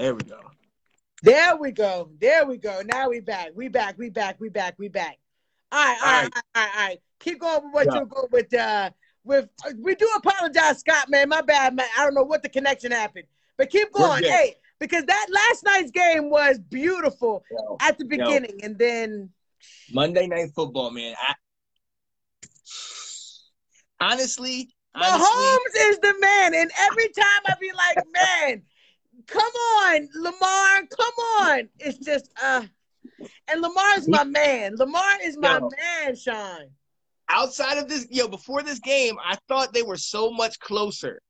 There we go. There we go. There we go. Now we back. We back. We back. We back. We back. All right. All right. All right. All right. All right. Keep going with what yeah. you're going with. Uh, with we do apologize, Scott. Man, my bad, man. I don't know what the connection happened, but keep going. Hey, because that last night's game was beautiful yo, at the beginning, yo. and then Monday Night Football, man. I, honestly, Mahomes honestly, is the man, and every time I be like, man, come on, Lamar, come on. It's just uh, and Lamar's my man. Lamar is my yo, man, Sean. Outside of this, yo, before this game, I thought they were so much closer.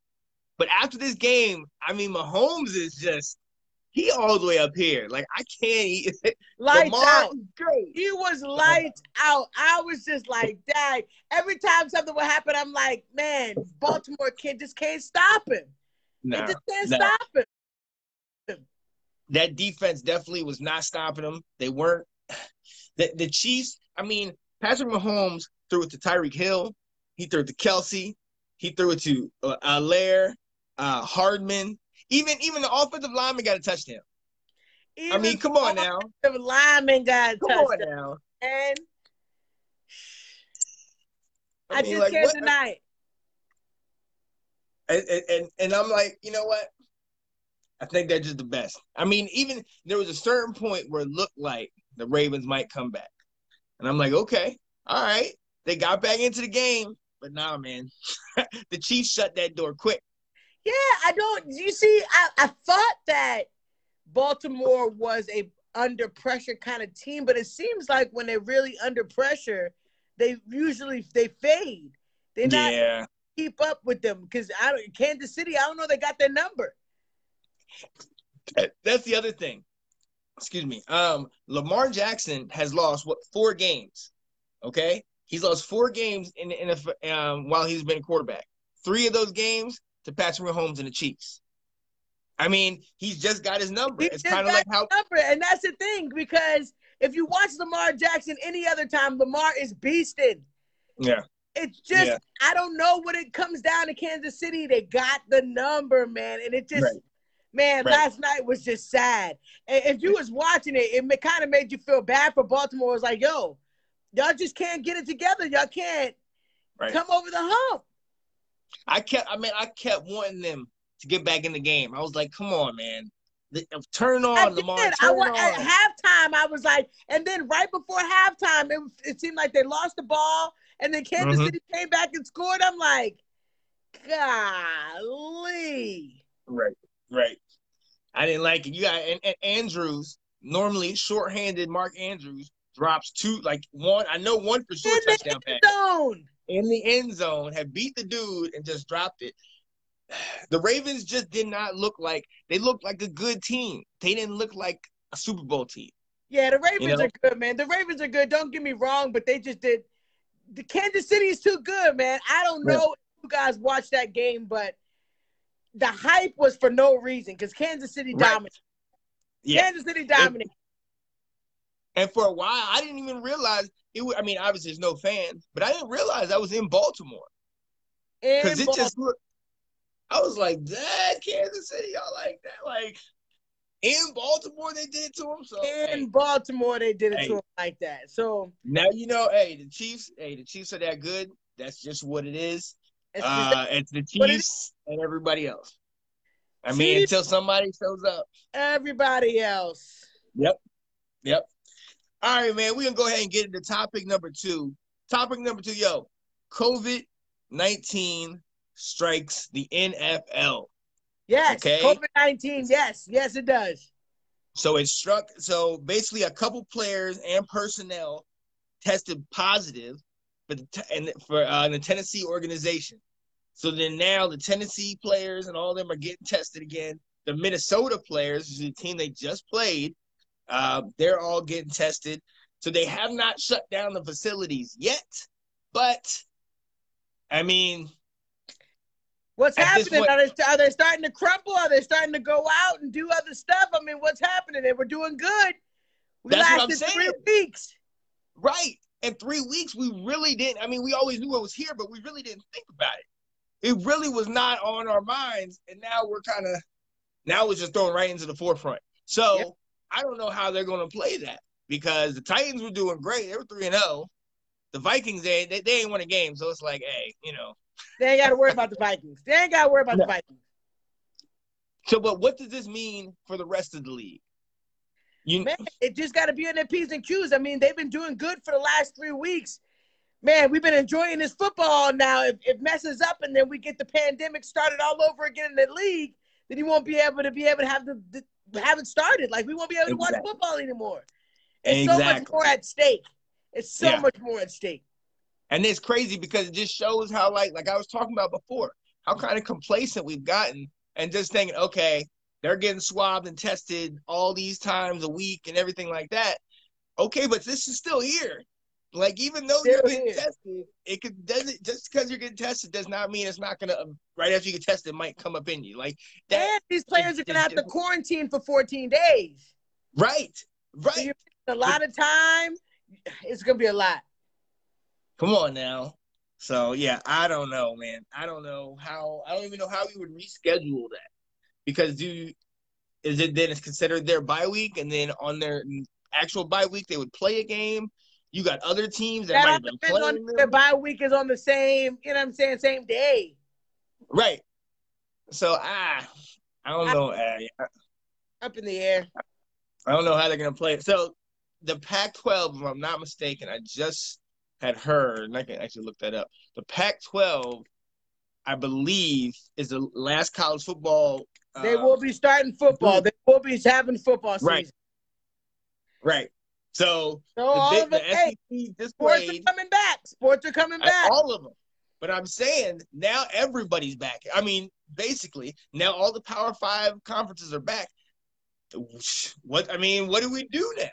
But after this game, I mean, Mahomes is just he all the way up here. Like I can't. Lights Lamar out. Great. He was lights out. I was just like, dang. Every time something would happen, I'm like, man, Baltimore kid just can't stop him. Nah, they just can't nah. stop him. That defense definitely was not stopping them. They weren't. The, the Chiefs. I mean, Patrick Mahomes threw it to Tyreek Hill. He threw it to Kelce. He threw it to uh, Helaire, uh, Hardman. Even even the offensive lineman got a touchdown. Even I mean, come on now. The lineman got a come touchdown. on now. And I, I mean, just like, can't deny it. And, and, and I'm like, you know what? I think they're just the best. I mean, even there was a certain point where it looked like the Ravens might come back. And I'm like, okay, all right. They got back into the game, but nah, man. the Chiefs shut that door quick. Yeah, I don't. You see, I, I thought that Baltimore was a under pressure kind of team, but it seems like when they're really under pressure, they usually they fade. They not yeah. keep up with them because I don't Kansas City. I don't know. They got their number. That's the other thing. Excuse me. Um, Lamar Jackson has lost what four games? Okay, he's lost four games in the NFL um, while he's been a quarterback. Three of those games to Patrick Mahomes and the Chiefs. I mean, he's just got his number. He it's kind of like how number, and that's the thing because if you watch Lamar Jackson any other time, Lamar is beasting. Yeah. It's just yeah. I don't know what it comes down to Kansas City. They got the number, man, and it just right. Man, right. last night was just sad. And if you was watching it, it kind of made you feel bad for Baltimore. It's like, yo, y'all just can't get it together. Y'all can't right. come over the hump. I kept, I mean, I kept wanting them to get back in the game. I was like, come on, man. Uh, turn on, I Lamar. Turn I on. At halftime, I was like, and then right before halftime, it, it seemed like they lost the ball, and then Kansas mm-hmm. City came back and scored. I'm like, golly. Right, right. I didn't like it. You got and, and Andrews, normally short-handed Mark Andrews drops two, like one. I know one for sure touchdown pass. Zone in the end zone, had beat the dude and just dropped it. The Ravens just did not look like they looked like a good team. They didn't look like a Super Bowl team. Yeah, the Ravens you know? are good, man. The Ravens are good. Don't get me wrong, but they just did. The Kansas City is too good, man. I don't know yeah. if you guys watched that game, but the hype was for no reason because Kansas City right. dominated. Yeah. Kansas City dominated. And for a while, I didn't even realize it. Was, I mean, obviously, there's no fans, but I didn't realize I was in Baltimore because it just looked. I was like, "That Kansas City, y'all like that?" Like in Baltimore, they did it to him. So in hey. Baltimore, they did it hey. to him like that. So now you know, hey, the Chiefs, hey, the Chiefs are that good. That's just what it is. It's, uh, it's the Chiefs and everybody else. I Chiefs, mean, until somebody shows up. Everybody else. Yep. Yep. All right, man. We're gonna go ahead and get into topic number two. Topic number two, yo, COVID 19 strikes the NFL. Yes, okay? COVID 19. Yes, yes, it does. So it struck. So basically, a couple players and personnel tested positive for the and for uh, the Tennessee organization. So then now the Tennessee players and all of them are getting tested again. The Minnesota players, the team they just played, uh, they're all getting tested. So they have not shut down the facilities yet. But I mean, what's happening? Point, are, they, are they starting to crumble? Are they starting to go out and do other stuff? I mean, what's happening? They were doing good. We that's lasted what I'm saying. three weeks. Right. In three weeks, we really didn't. I mean, we always knew it was here, but we really didn't think about it. It really was not on our minds. And now we're kind of Now it's just thrown right into the forefront. So. I don't know how they're going to play that because the Titans were doing great. They were three and zero. Oh. The Vikings they, they they ain't won a game, so it's like, hey, you know, they ain't got to worry about the Vikings. They ain't got to worry about no. the Vikings. So, but what does this mean for the rest of the league? You man, it just got to be in their p's and q's. I mean, they've been doing good for the last three weeks. Man, we've been enjoying this football now. If it messes up and then we get the pandemic started all over again in the league, then you won't be able to be able to have the, the have it started. Like we won't be able to exactly. watch football anymore. It's exactly. so much more at stake. It's so yeah. much more at stake. And it's crazy because it just shows how like like I was talking about before, how kind of complacent we've gotten and just thinking, okay, they're getting swabbed and tested all these times a week and everything like that. Okay, but this is still here. Like even though still you're getting here. tested, it could doesn't just because you're getting tested does not mean it's not gonna um, right after you get tested it might come up in you. Like that. And these players are gonna have to quarantine for 14 days. Right. Right. So a lot of time. It's gonna be a lot. Come on now. So yeah, I don't know, man. I don't know how. I don't even know how we would reschedule that because do is it then it's considered their bye week and then on their actual bye week they would play a game. You got other teams that, that might have been playing. On, their bye week is on the same, you know what I'm saying, same day. Right. So ah, I don't know. Uh, up in the air. I don't know how they're gonna play it. So the Pac-12, if I'm not mistaken, I just had heard, and I can actually look that up. The Pac-12, I believe, is the last college football. They um, will be starting football. They will be having football season. Right. Right. So, so all big, of it, hey, sports are coming back. Sports are coming back. All of them. But I'm saying now everybody's back. I mean, basically, now all the Power Five conferences are back. What I mean, what do we do now?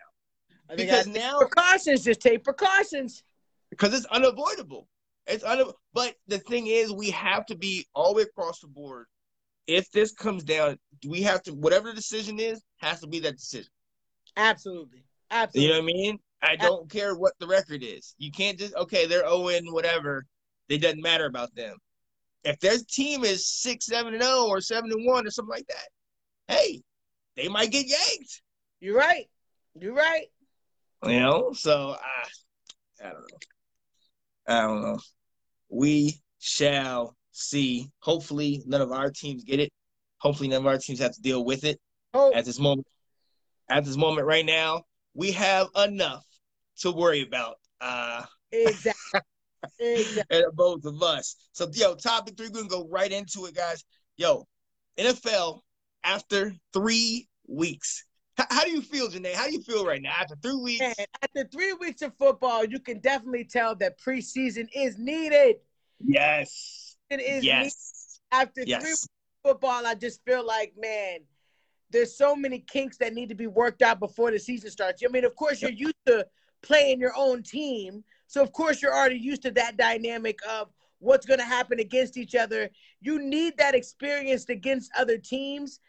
because now precautions, just take precautions because it's unavoidable. It's un- but the thing is, we have to be all the way across the board. If this comes down, we have to whatever the decision is has to be that decision. Absolutely, absolutely. You know what I mean? I don't care what the record is. You can't just okay, they're Owen, whatever. It doesn't matter about them. If their team is six, seven, and zero, oh or seven and one, or something like that, hey, they might get yanked. You're right. You're right. You know, so uh, I don't know. I don't know. We shall see. Hopefully, none of our teams get it. Hopefully, none of our teams have to deal with it oh. at this moment. At this moment, right now, we have enough to worry about. Uh, exactly. exactly. and both of us. So, yo, topic three, we're gonna go right into it, guys. Yo, NFL after three weeks how do you feel, Janae? How do you feel right now after three weeks? Man, after three weeks of football, you can definitely tell that preseason is needed. Yes. It is yes. Needed. After yes. three weeks of football, I just feel like, man, there's so many kinks that need to be worked out before the season starts. I mean, of course, you're used to playing your own team. So, of course, you're already used to that dynamic of what's going to happen against each other. You need that experience against other teams.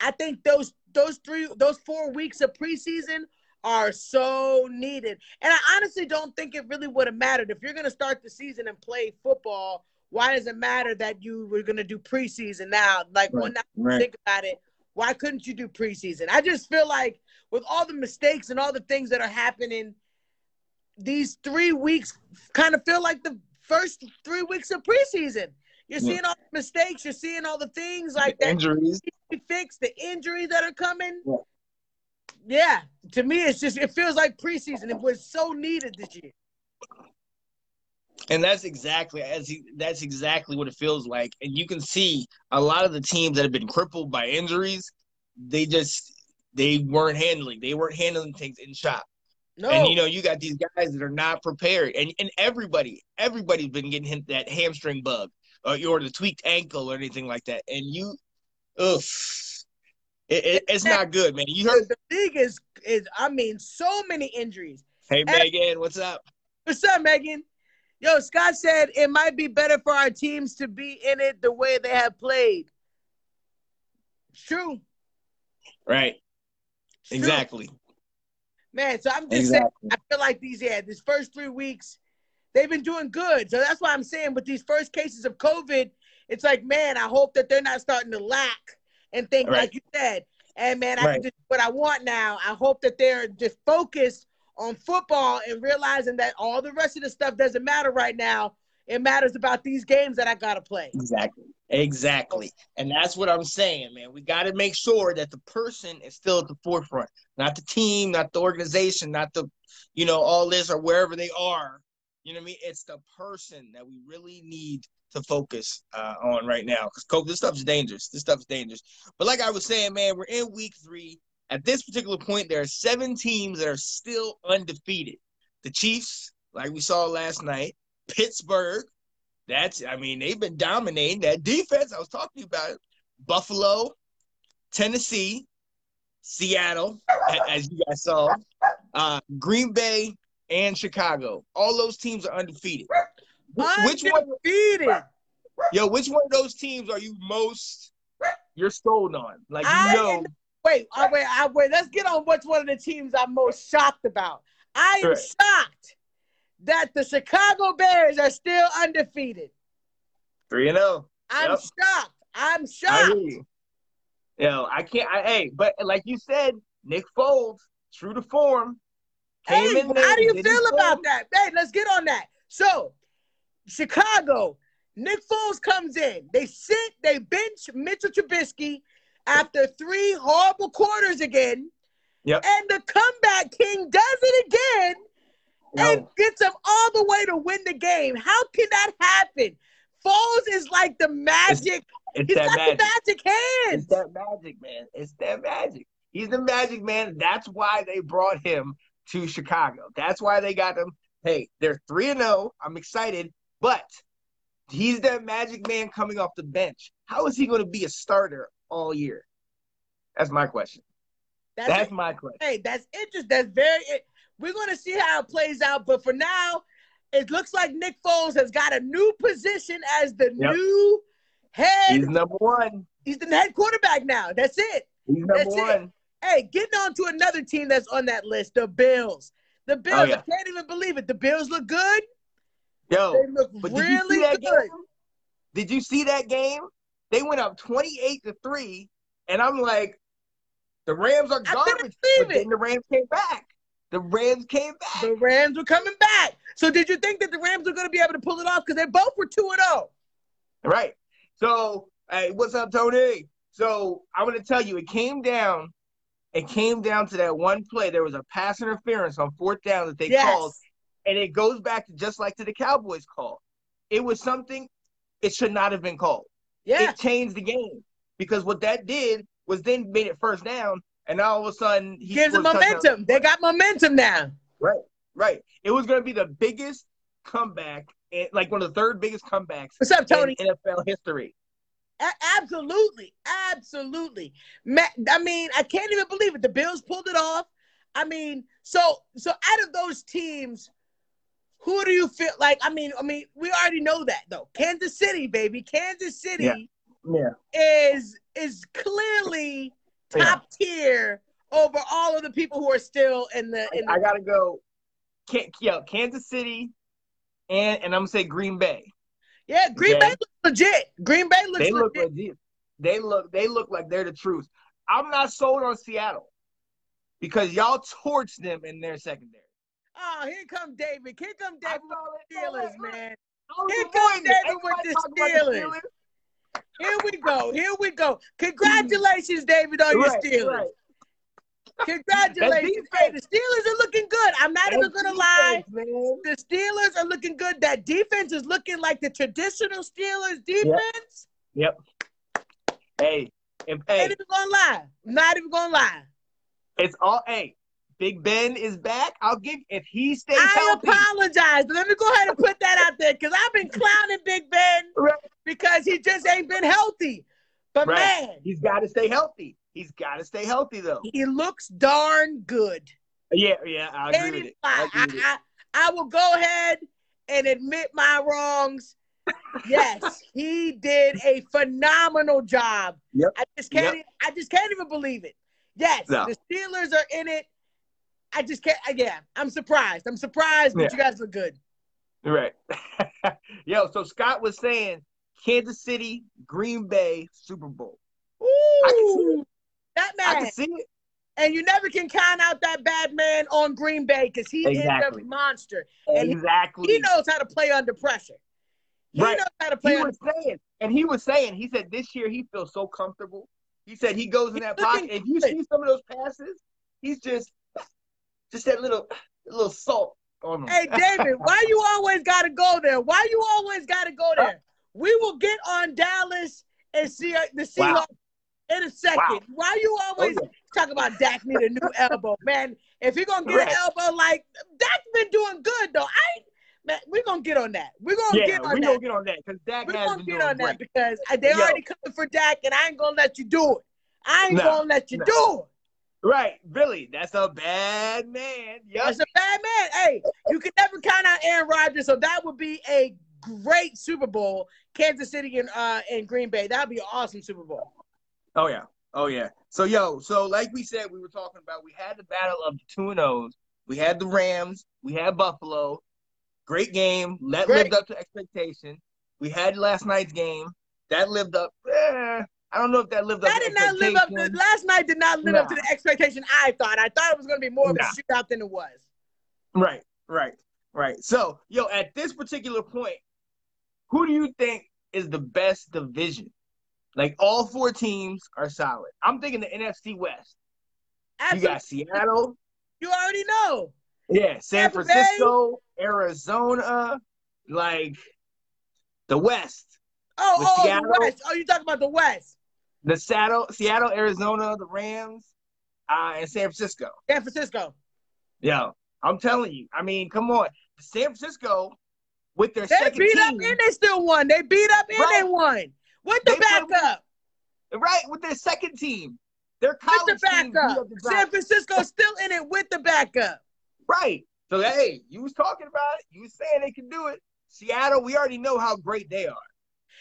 I think those those three those four weeks of preseason are so needed. And I honestly don't think it really would have mattered if you're going to start the season and play football. Why does it matter that you were going to do preseason now? Like right, when I right. think about it, why couldn't you do preseason? I just feel like with all the mistakes and all the things that are happening, these three weeks kind of feel like the first three weeks of preseason. You're seeing yeah. all the mistakes. You're seeing all the things like the that. Injuries. Fix the injuries that are coming. Yeah. yeah. To me, it's just it feels like preseason. It was so needed this year. And that's exactly as he, that's exactly what it feels like. And you can see a lot of the teams that have been crippled by injuries, they just they weren't handling. They weren't handling things in shop. No. And you know, you got these guys that are not prepared, and and everybody, everybody's been getting hit that hamstring bug or, or the tweaked ankle or anything like that. And you, oof, it, it, it's not good, man. You heard the league is is I mean, so many injuries. Hey, Megan, what's up? What's up, Megan? Yo, Scott said it might be better for our teams to be in it the way they have played. It's true. Right. It's exactly. True. Man, so I'm just exactly. saying, I feel like these, yeah, these first three weeks, they've been doing good. So that's why I'm saying with these first cases of COVID, it's like, man, I hope that they're not starting to lack and think Right. like you said. And man, I Right. can do what I want now. I hope that they're just focused on football and realizing that all the rest of the stuff doesn't matter right now. It matters about these games that I gotta play. Exactly. Exactly. And that's what I'm saying, man. We got to make sure that the person is still at the forefront, not the team, not the organization, not the, you know, all this or wherever they are. You know what I mean? It's the person that we really need to focus uh, on right now. Because, Coach, this stuff's dangerous. This stuff's dangerous. But like I was saying, man, we're in week three. At this particular point, there are seven teams that are still undefeated. The Chiefs, like we saw last night, Pittsburgh, that's, I mean, they've been dominating that defense. I was talking about it. Buffalo, Tennessee, Seattle, as you guys saw, uh, Green Bay, and Chicago. All those teams are undefeated. Wh- Which one, Undefeated. yo, which one of those teams are you most you're sold on? Like you I know, Wait, uh, I wait, I wait. Let's get on what's one of the teams I'm most shocked about. I am shocked that the Chicago Bears are still undefeated. three and zero. I'm Yep. shocked. I'm I shocked. hear you. Yo, I can't. I, hey, but like you said, Nick Foles, true to form, came Hey, in there. how do you feel about that? Hey, let's get on that. So, Chicago, Nick Foles comes in. They sit, they bench Mitchell Trubisky after three horrible quarters again. Yep. And the comeback king does it again and gets them all the way to win the game. How can that happen? Foles is like the magic. it's He's that got magic. the magic hands. It's that magic, man. It's that magic. He's the magic man. That's why they brought him to Chicago. That's why they got him. Hey, they're 3 and 0. I'm excited, but he's that magic man coming off the bench. How is he going to be a starter all year? That's my question. That's, That's my question. hey, that's interesting. That's very. We're going to see how it plays out, but for now, it looks like Nick Foles has got a new position as the Yep. new head. He's number one. He's the head quarterback now. That's it. He's number That's it. one. Hey, getting on to another team that's on that list, the Bills. The Bills, Oh, yeah. I can't even believe it. The Bills look good. Yo, They look but did you see really that good. game? Did you see that game? They went up 28 to 3, and I'm like, the Rams are garbage. But then the Rams came back. The Rams came back. The Rams were coming back. So did you think that the Rams were going to be able to pull it off? Because they both were 2 and oh. 0. Right. So, hey, what's up, Tony? So I'm gonna tell you, it came down. It came down to that one play. There was a pass interference on fourth down that they Yes. called, and it goes back to just like to the Cowboys call. It was something it should not have been called. Yeah. It changed the game because what that did was then made it first down, and all of a sudden he Gives touchdown. momentum. They got momentum now. Right, right. It was going to be the biggest comeback, eh, like one of the third biggest comebacks What's up, Tony? in NFL history. A- absolutely, absolutely. I mean, I can't even believe it. The Bills pulled it off. I mean, so so out of those teams, who do you feel like? I mean, I mean, we already know that though. Kansas City, baby, Kansas City Yeah. is is clearly Yeah. top tier over all of the people who are still in the. In I gotta go. Can, yeah, Kansas City, and and I'm gonna say Green Bay. yeah, Green Okay. Bay looks legit. Green Bay looks They look legit. legit. They look they look like they're the truth. I'm not sold on Seattle because y'all torched them in their secondary. Oh, here come David. Here come David with the Steelers, man. Here comes it. David with the talking about Steelers. Here we go. Here we go. Congratulations, David, on your Right, Steelers. right. Congratulations. Hey, the Steelers are looking good. I'm not even going to lie. man. The Steelers are looking good. That defense is looking like the traditional Steelers defense. Yep. Hey, if, Ain't hey, even going to lie. Not even going to lie. it's all. Hey, Big Ben is back. I'll give if he stays I healthy. apologize. Let me go ahead and put that out there because I've been clowning Big Ben Right. because he just ain't been healthy. But Right. man, He's got to stay healthy. He's got to stay healthy though. he looks darn good. Yeah, yeah, I agree Can't with it. I I, agree with it. I, I will go ahead and admit my wrongs. Yes, he did a phenomenal job. Yep. I just can't. Yep. even- I just can't even believe it. Yes, No. the Steelers are in it. I just can't. Yeah, I'm surprised. I'm surprised, but Yeah. you guys look good. Right. Yo, so Scott was saying Kansas City, Green Bay, Super Bowl. Ooh, that I can see it. And you never can count out that bad man on Green Bay because he Exactly. is a monster. And he- Exactly. He knows how to play under pressure. He Right. knows how to play he under was saying, and he was saying, he said this year he feels so comfortable. He said he goes in that pocket. If you see some of those passes, he's just, just that little, little salt on him. Hey David, why you always gotta go there? Why you always gotta go there? We will get on Dallas and see uh, the Seahawks Wow. in a second. Wow. Why you Oh, always yeah. talk about Dak need a new elbow, man? If he gonna get Right. an elbow like Dak's been doing good though, I ain't, man, we gonna get on that. We gonna yeah, get on we that. gonna get on that because Dak we has gonna been get doing on great. that because they Yo. already coming for Dak, and I ain't gonna let you do it. I ain't Nah, gonna let you nah. do it. Right, Billy, that's a bad man. Yup. That's a bad man. Hey, you can never count out Aaron Rodgers, so that would be a great Super Bowl. Kansas City and uh and Green Bay. That'd be an awesome Super Bowl. Oh yeah. Oh yeah. So yo, so like we said, we were talking about we had the battle of the two and O's. We had the Rams, we had Buffalo. Great game. That Great. lived up to expectation. We had last night's game. That lived up. Eh, I don't know if that lived up That did not live up to last night. Did not live up to the expectation I thought. I thought it was going to be more of a Nah. shootout than it was. Right, right, right. So, yo, at this particular point, who do you think is the best division? Like all four teams are solid. I'm thinking the NFC West. You got Seattle, You already know. yeah, San Tampa Bay. Francisco, Arizona, like the West, Oh, oh, Seattle. the West. Oh, you talking about the West? The Seattle, Seattle, Arizona, the Rams, uh, and San Francisco. San Francisco. Yeah, I'm telling you. I mean, come on, San Francisco with their They second beat up team, and they still won. They beat up and Right. they won. With the They backup. right, with their second team, their With college the team beat backup. up the San Francisco still in it with the backup. Right. So hey, you was talking about it. You was saying they can do it. Seattle, we already know how great they are.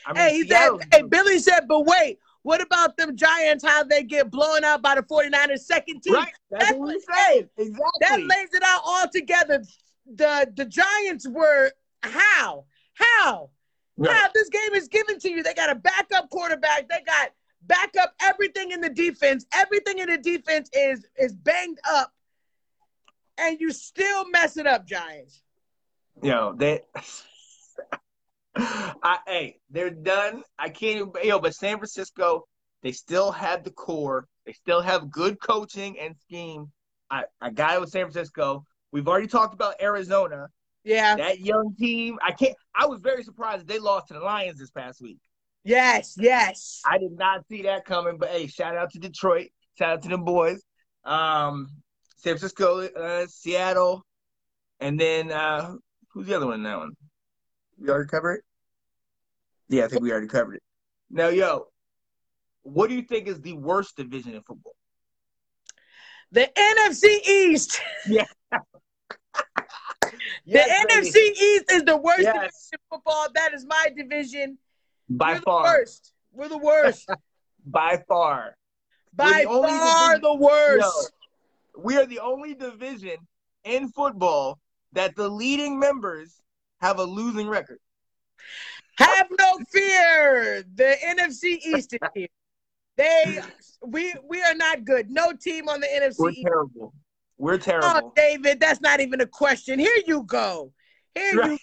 I mean, Hey, he said, hey. Billy said, but wait, what about them Giants? How they get blown out by the 49ers second team? right. That's, That's what we what- saying. That lays it out all together. The the Giants were how? How? Right. How this game is given to you. They got a backup quarterback. They got backup everything in the defense. Everything in the defense is is banged up. And you still mess it up, Giants. Yo, they. I, hey, they're done. I can't even. Yo, but San Francisco, they still have the core. They still have good coaching and scheme. I, I got it with San Francisco. We've already talked about Arizona. Yeah. That young team. I can't. I was very surprised they lost to the Lions this past week. Yes, yes. I did not see that coming. But hey, shout out to Detroit. Shout out to them boys. Um, San Francisco, uh, Seattle, and then uh, who's the other one in that one? We already covered it. Yeah, I think we already covered it. Now, yo, what do you think is the worst division in football? The NFC East. Yeah. The Yes, baby. NFC East is the worst Yes. division in football. That is my division. by We're the far, worst. We're the worst. by far. By the only far division- the worst. Yo, we are the only division in football that the leading members have a losing record. Have no fear. The NFC East is here. They we we are not good. No team on the NFC We're East. terrible. We're terrible. Oh. David, that's not even a question. Here you go. Here you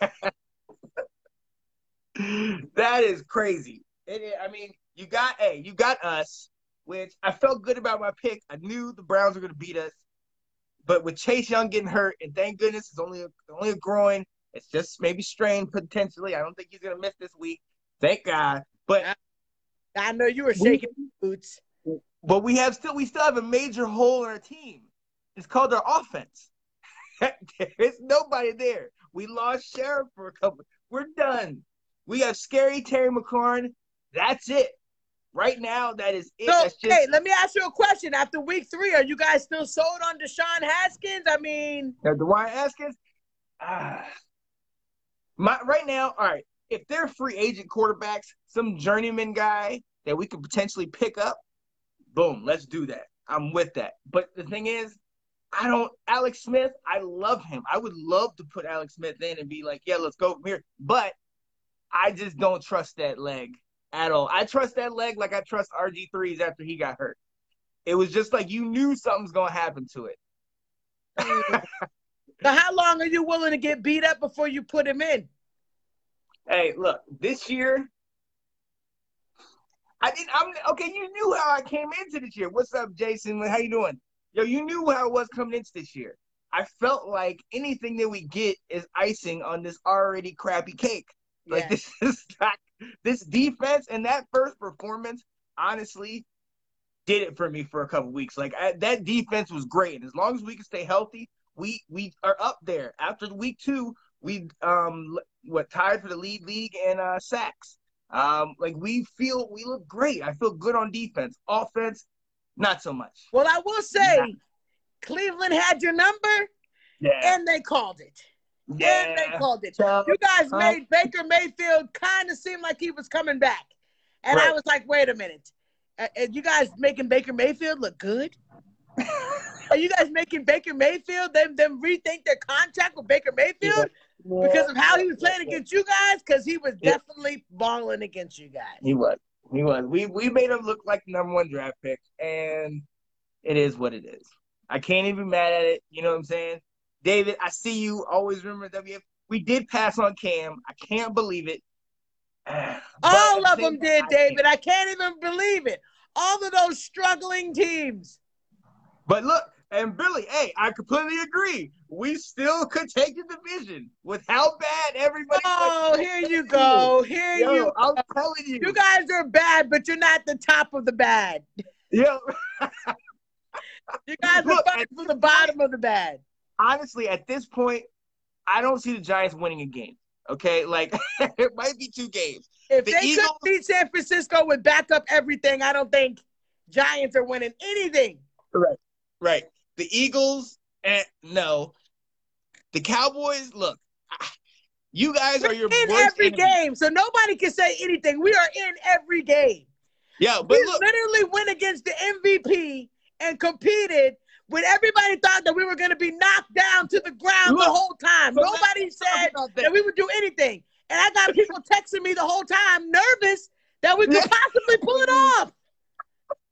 that is crazy. It I mean, you got hey, you got us, which I felt good about my pick. I knew the Browns were going to beat us, but with Chase Young getting hurt, and thank goodness it's only a, only a groin. It's just maybe strained potentially. I don't think he's going to miss this week. Thank God. But I know you were we, shaking boots. but we have still we still have a major hole in our team. It's called our offense. There's nobody there. We lost Sheriff for a couple. We're done. We have scary Terry McLaurin. That's it. Right now, that is it. So, just hey, let me ask you a question. After week three, are you guys still sold on Deshaun Haskins? I mean, now, Dwayne Haskins. Ah, my right now, all right. If they're free agent quarterbacks, some journeyman guy that we could potentially pick up, boom, let's do that. I'm with that. But the thing is, I don't. Alex Smith, I love him. I would love to put Alex Smith in and be like, yeah, let's go from here. But I just don't trust that leg. at all. I trust that leg like I trust RG3's after he got hurt. It was just like you knew something's gonna happen to it. so how long are you willing to get beat up before you put him in? Hey, look, this year I didn't. I'm okay. You knew how I came into this year. What's up, Jason? How you doing? Yo, you knew how I was coming into this year. I felt like anything that we get is icing on this already crappy cake. Like this is not this defense and that first performance. Honestly, did it for me for a couple weeks. Like I, that defense was great, and as long as we can stay healthy, we we are up there. After week two, we um what tied for the lead league and uh sacks. Um, like we feel we look great. I feel good on defense. Offense, not so much. Well, I will say, not. Cleveland had your number, yeah. and they called it. Yeah. And they called it. So, you guys uh, made Baker Mayfield kind of seem like he was coming back, and right. I was like, wait a minute, uh, you guys making Baker Mayfield look good? Are you guys making Baker Mayfield them them rethink their contract with Baker Mayfield? because of how he was playing against you guys? Because he was definitely balling against you guys. He was. He was. We we made him look like the number one draft pick, and it is what it is. I can't even be mad at it. You know what I'm saying? David, I see you. Always remember WF. We did pass on Cam. I can't believe it. All of them did, David. I can't even believe it. All of those struggling teams. But look, and Billy, hey, I completely agree. We still could take the division with how bad everybody. Oh, here you go. Here Yo, you. I'm telling you, you guys are bad, but you're not the top of the bad. Yo, you guys Look, are from the bottom of the bad. Honestly, at this point, I don't see the Giants winning a game. Okay, like it might be two games. If the they Eagles... could beat San Francisco with backup everything, I don't think Giants are winning anything. Right, right. The Eagles, and no. The Cowboys, look, you guys We're are your in every enemy. game, so nobody can say anything. We are in every game. Yeah, but we look, literally went against the MVP and competed when everybody thought that we were going to be knocked down to the ground look, the whole time. Nobody said that. that we would do anything. And I got people texting me the whole time, nervous that we could possibly pull it off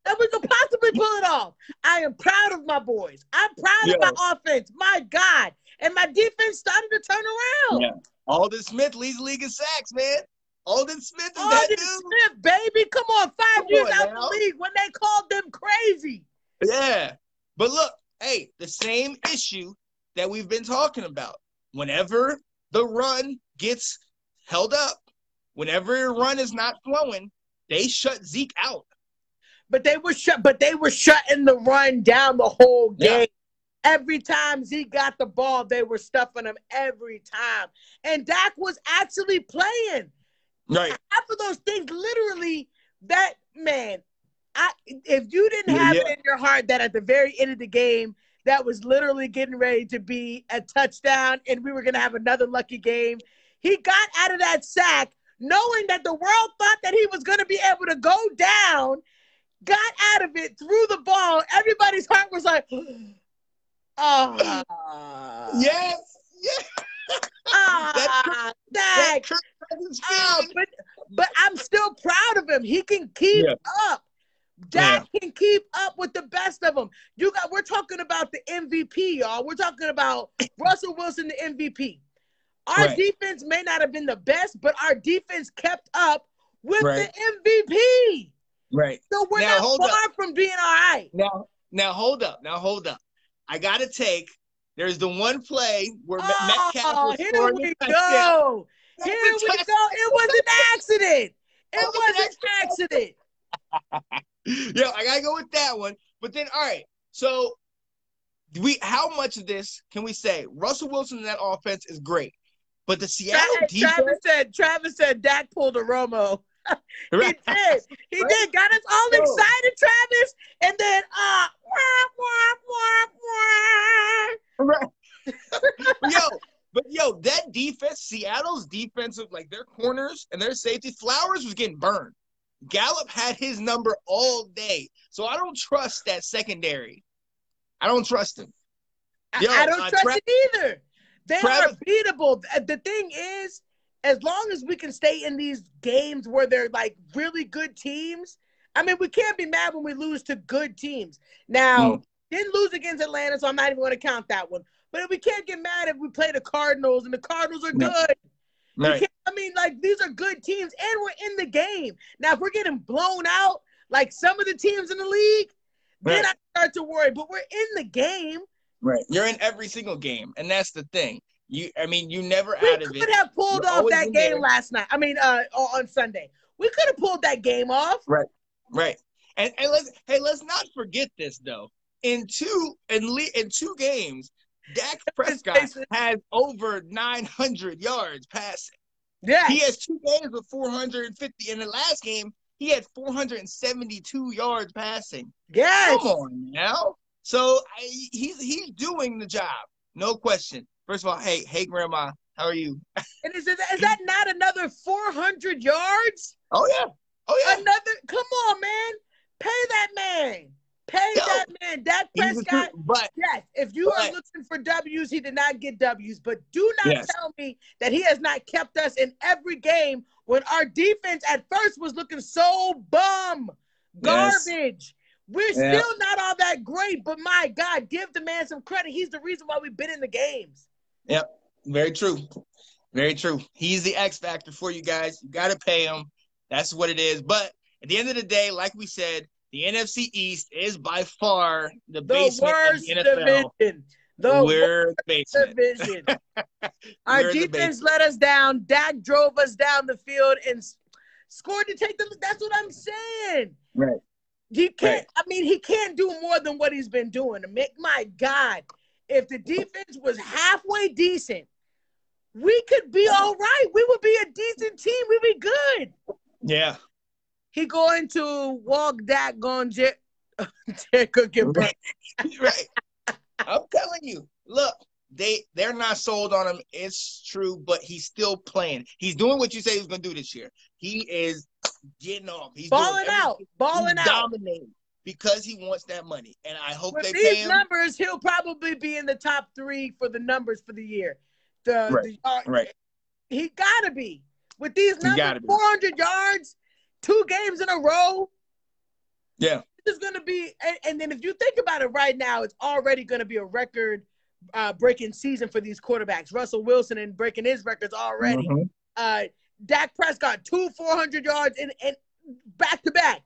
that we could possibly pull it off. I am proud of my boys. I'm proud of my offense. My God. And my defense started to turn around. Yeah. Aldon Smith leads the league in sacks, man. Aldon Smith is Aldon that dude. Smith, baby. Come on, five Come years on out now. the league when they called them crazy. Yeah. But look, hey, the same issue that we've been talking about. Whenever the run gets held up, whenever a run is not flowing, they shut Zeke out but they were shut. But they were shutting the run down the whole game. Yeah. Every time Zeke got the ball, they were stuffing him every time. And Dak was actually playing. Right. After those things, literally, that man, I if you didn't have yeah. it in your heart that at the very end of the game, that was literally getting ready to be a touchdown and we were gonna have another lucky game. He got out of that sack knowing that the world thought that he was gonna be able to go down got out of it, threw the ball. Everybody's heart was like, oh. Yes. Yes. Ah, that, oh, but but I'm still proud of him. He can keep yeah. up. Dak yeah. can keep up with the best of them. You got we're talking about the MVP, y'all. We're talking about Russell Wilson, the MVP. Our right. defense may not have been the best, but our defense kept up with right. the MVP. Right. So we're now, not far up. from being all right. Now, now hold up. Now hold up. I got to take. There's the one play where oh, Metcalf here we go. Here we go. It was an accident. It oh, was an accident. yeah, I gotta go with that one. But then, all right. So, we how much of this can we say? Russell Wilson in that offense is great, but the Seattle Travis, defense. Travis said. Travis said Dak pulled a Romo. He did. He right. did. Got us all excited, Travis. And then uh wah, wah, wah, right. yo, but yo, that defense, Seattle's defensive, like their corners and their safety, Flowers was getting burned. Gallup had his number all day. So I don't trust that secondary. I don't trust him. Yo, I don't uh, trust it either. They Travis- are beatable. The thing is, as long as we can stay in these games where they're like really good teams, I mean, we can't be mad when we lose to good teams. Now, mm. didn't lose against Atlanta, so I'm not even going to count that one. But we can't get mad if we play the Cardinals and the Cardinals are no. good. Right. I mean, like these are good teams, and we're in the game. Now, if we're getting blown out, like some of the teams in the league, right. then I start to worry. But we're in the game. Right. You're in every single game, and that's the thing. You, I mean, you never we out of it. We could have pulled You're off that game there. last night. I mean, uh, on Sunday, we could have pulled that game off. Right. Right. And and let's hey, let's not forget this though. In two in le- in two games, Dak Prescott has over 900 yards passing. Yeah. He has two games with 450. In the last game, he had 472 yards passing. Yes. Come on now. So I, he's he's doing the job, no question. First of all, hey hey grandma, how are you? And is, it, is that not another 400 yards? Oh yeah, oh yeah. Another. Come on, man. Pay that man. Pay Yo, that man. Dak Prescott. But yes, if you but, are looking for W's, he did not get W's. But do not yes. tell me that he has not kept us in every game when our defense at first was looking so bum, garbage. Yes. We're yeah. still not all that great, but my God, give the man some credit. He's the reason why we've been in the games. Yep, very true. Very true. He's the X factor for you guys. You got to pay him. That's what it is. But at the end of the day, like we said, the NFC East is by far the, the basement worst of the NFL. Division. The We're basement. division. Our We're defense let us down. Dak drove us down the field and scored to take them. That's what I'm saying. Right. He can't. Right. I mean, he can't do more than what he's been doing. My God, if the defense was halfway decent, we could be all right. We would be a decent team. We'd be good. Yeah. He going to walk that going to cooking right. right. I'm telling you. Look, they they're not sold on him. It's true, but he's still playing. He's doing what you say he's gonna do this year. He is getting off. He's balling out, balling out, dominating because he wants that money. And I hope With they these pay him. numbers, he'll probably be in the top three for the numbers for the year. The, right. the uh, right. He gotta be with these numbers, four hundred yards, two games in a row. Yeah. This is gonna be, and, and then if you think about it right now, it's already gonna be a record uh, breaking season for these quarterbacks. Russell Wilson and breaking his records already. Mm-hmm. Uh, Dak Prescott, two 400 yards and, and back to back.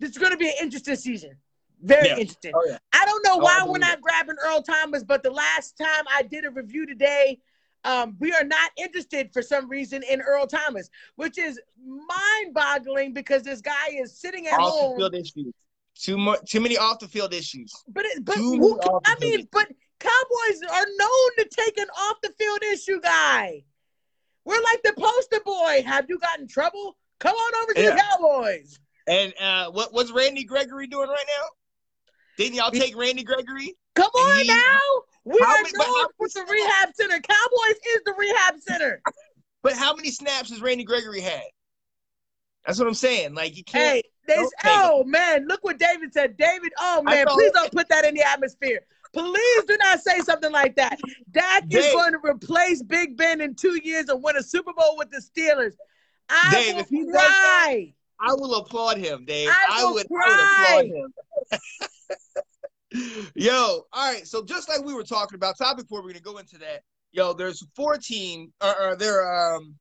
This is going to be an interesting season. Very yeah. interesting. Oh, yeah. I don't know oh, why we're not grabbing Earl Thomas, but the last time I did a review today, um, we are not interested for some reason in Earl Thomas, which is mind-boggling because this guy is sitting at off home. The field issues. Too much, too many off the field issues. But it, but who, I mean, but Cowboys are known to take an off the field issue guy. We're like the poster boy. Have you gotten trouble? Come on over to yeah. the Cowboys. And uh, what what's Randy Gregory doing right now? Didn't y'all take Randy Gregory? Come on he, now. We are many, known for the rehab center. Cowboys is the rehab center. but how many snaps has Randy Gregory had? That's what I'm saying. Like you can't. Hey, this, oh man, look what David said. David, oh man, please don't put that in the atmosphere. Please do not say something like that. Dak Dave, is going to replace Big Ben in two years and win a Super Bowl with the Steelers. I Dave, will if he cry. That, I will applaud him, Dave. I, I would, I would applaud him. Yo, all right. So just like we were talking about, topic four, we're gonna go into that. Yo, there's four teams. Or, or there, um,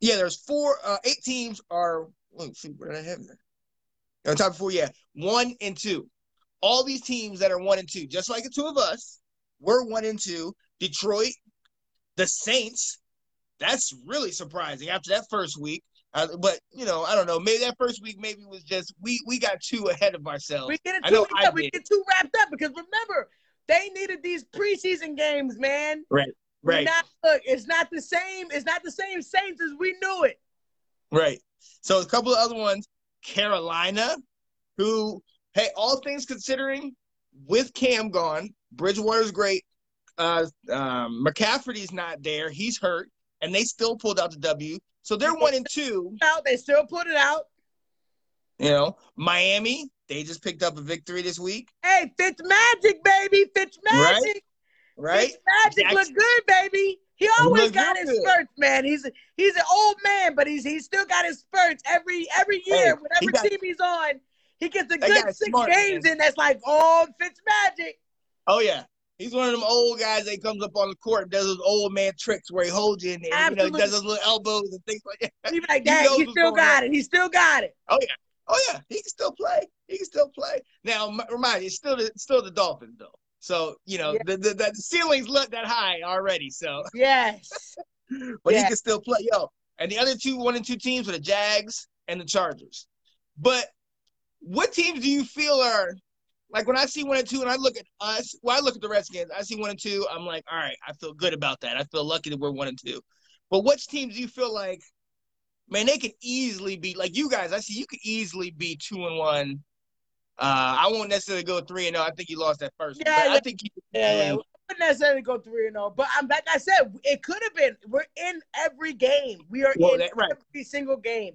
yeah, there's four, uh, eight teams are. Let me see, what did I have there? On top four, yeah, one and two all these teams that are one and two, just like the two of us, we're one and two. Detroit, the Saints, that's really surprising after that first week. Uh, but you know, I don't know. Maybe that first week, maybe was just we we got too ahead of ourselves. We get too, yeah, we get too wrapped up because remember they needed these preseason games, man. Right, right. Not, look, it's not the same. It's not the same Saints as we knew it. Right. So a couple of other ones, Carolina, who hey, all things considering, with Cam gone, Bridgewater's great. Uh, um, McCaffrey's not there; he's hurt, and they still pulled out the W. So they're one and two. Out, they still put it out. You know, Miami, they just picked up a victory this week. Hey, Fitz Magic, baby, Fitz Magic. Right. Right. Fitz Magic look good, baby. He always got his good. spurts, man. He's he's an old man, but he's he's still got his spurts every every year. Hey, whatever he got, team he's on, he gets a good six smart, games man. in. That's like oh, Fitz magic. Oh yeah, He's one of them old guys that comes up on the court and does those old man tricks where he holds you in there. Absolutely. You know, he does those little elbows and things like that. He's like that. He, he still got on. it. He still got it. Oh yeah. Oh yeah. He can still play. He can still play. Now, remind you, it's still the still the Dolphins though. So you know yeah. the, the, the ceilings look that high already. So yes. but he can still play. Yo, and the other two one and two teams are the Jags and the Chargers. But what teams do you feel are like when I see one and two, and I look at us, well, I look at the Redskins. I see one and two. I'm like, all right, I feel good about that. I feel lucky that we're one and two. But which teams do you feel like, man, they could easily be like you guys? I see you could easily be two and one. Uh, I won't necessarily go three and zero. Oh. I think you lost that first. Yeah, one, I think you, yeah, yeah. wouldn't necessarily go three and zero. But um, like I said, it could have been. We're in every game. We are well, in that, right. every single game.